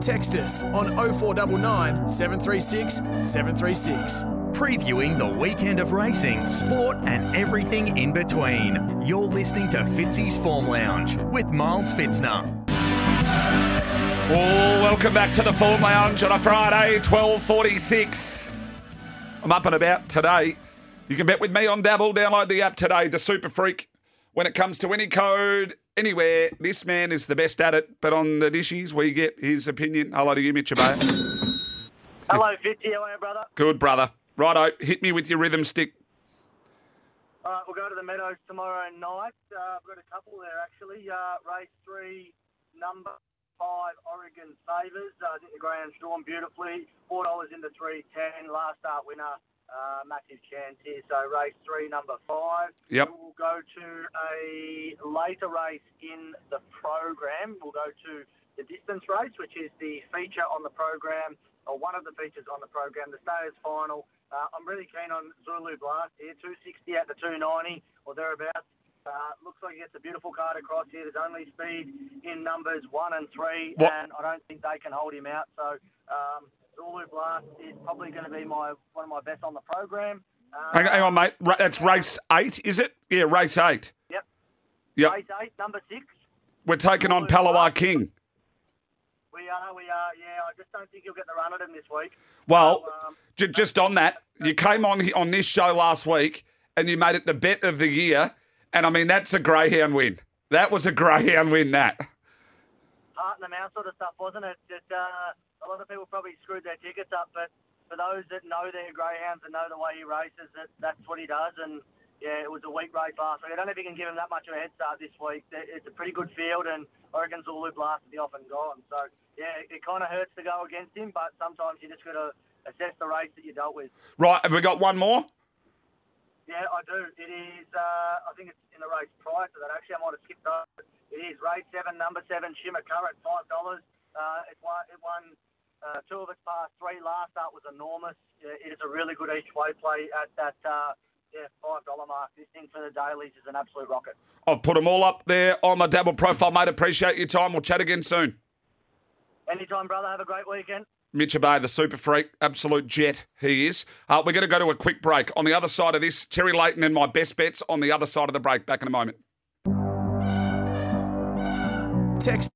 Text us on 0499 736 736. Previewing the weekend of racing, sport, and everything in between. You're listening to Fitzy's Form Lounge with Miles Fitzner. Oh, welcome back to the Form Lounge on a Friday, 1246. I'm up and about today. You can bet with me on Dabble. Download the app today, the Super Freak. When it comes to any code, anywhere, this man is the best at it. But on the dishes, we get his opinion. Hello to you, Mitch Ebeyer. Hello, Fitzy. How are you, brother? Good, brother. Righto, hit me with your rhythm stick. All right, we'll go to the Meadows tomorrow night. Uh, I've got a couple there, actually. Uh, race three, number five, Oregon Savers. Uh, I think the Greyhound Storm beautifully. $4 into 310. Last start winner. Uh, massive chance here. So race three, number five. Yep. We'll go to a later race in the program. We'll go to the distance race, which is the feature on the program, or one of the features on the program, the Stayers Final. Uh, I'm really keen on Zulu Blast here, 260 at the 290 or thereabouts. Uh, looks like he gets a beautiful card across here. There's only speed in numbers one and three, What- and I don't think they can hold him out. So um, Zulu Blast is probably going to be my one of my best on the program. Uh, Hang, hang on, mate. Ra- That's race eight, is it? Yeah, race eight. Yep. Yep. Race eight, number six. We're taking on Palawa King. We are, we are. Yeah, I just don't think you'll get the run at him this week. Well, So, um, j- just on that, you came on on this show last week and you made it the bet of the year. And I mean, that's a greyhound win. That was a greyhound win, that. heart in the mouth sort of stuff, wasn't it? That uh, a lot of people probably screwed their tickets up, but for those that know their greyhounds and know the way he races, that that's what he does. And yeah, it was a weak race last week. I don't know if you can give him that much of a head start this week. It's a pretty good field, and Oregon's all Zulu Blast to be off and gone. So yeah, it kind of hurts to go against him, but sometimes you just got to assess the race that you dealt with. Right, have we got one more? Yeah, I do. It is. Uh, I think it's in the race prior to that. Actually, I might have skipped over. It is race seven, number seven, Shimmer Current, five dollars. Uh, it won. It won uh, two of its past three. Last start was enormous. It is a really good each way play at that. Uh, yeah, five dollar mark. This thing for the dailies is an absolute rocket. I've put them all up there on my Dabble profile, mate. Appreciate your time. We'll chat again soon. Anytime, brother. Have a great weekend. Mitch Ebeyer, the super freak, absolute jet he is. Uh, we're going to go to a quick break. On the other side of this, Terry Layton and my best bets on the other side of the break. Back in a moment. Text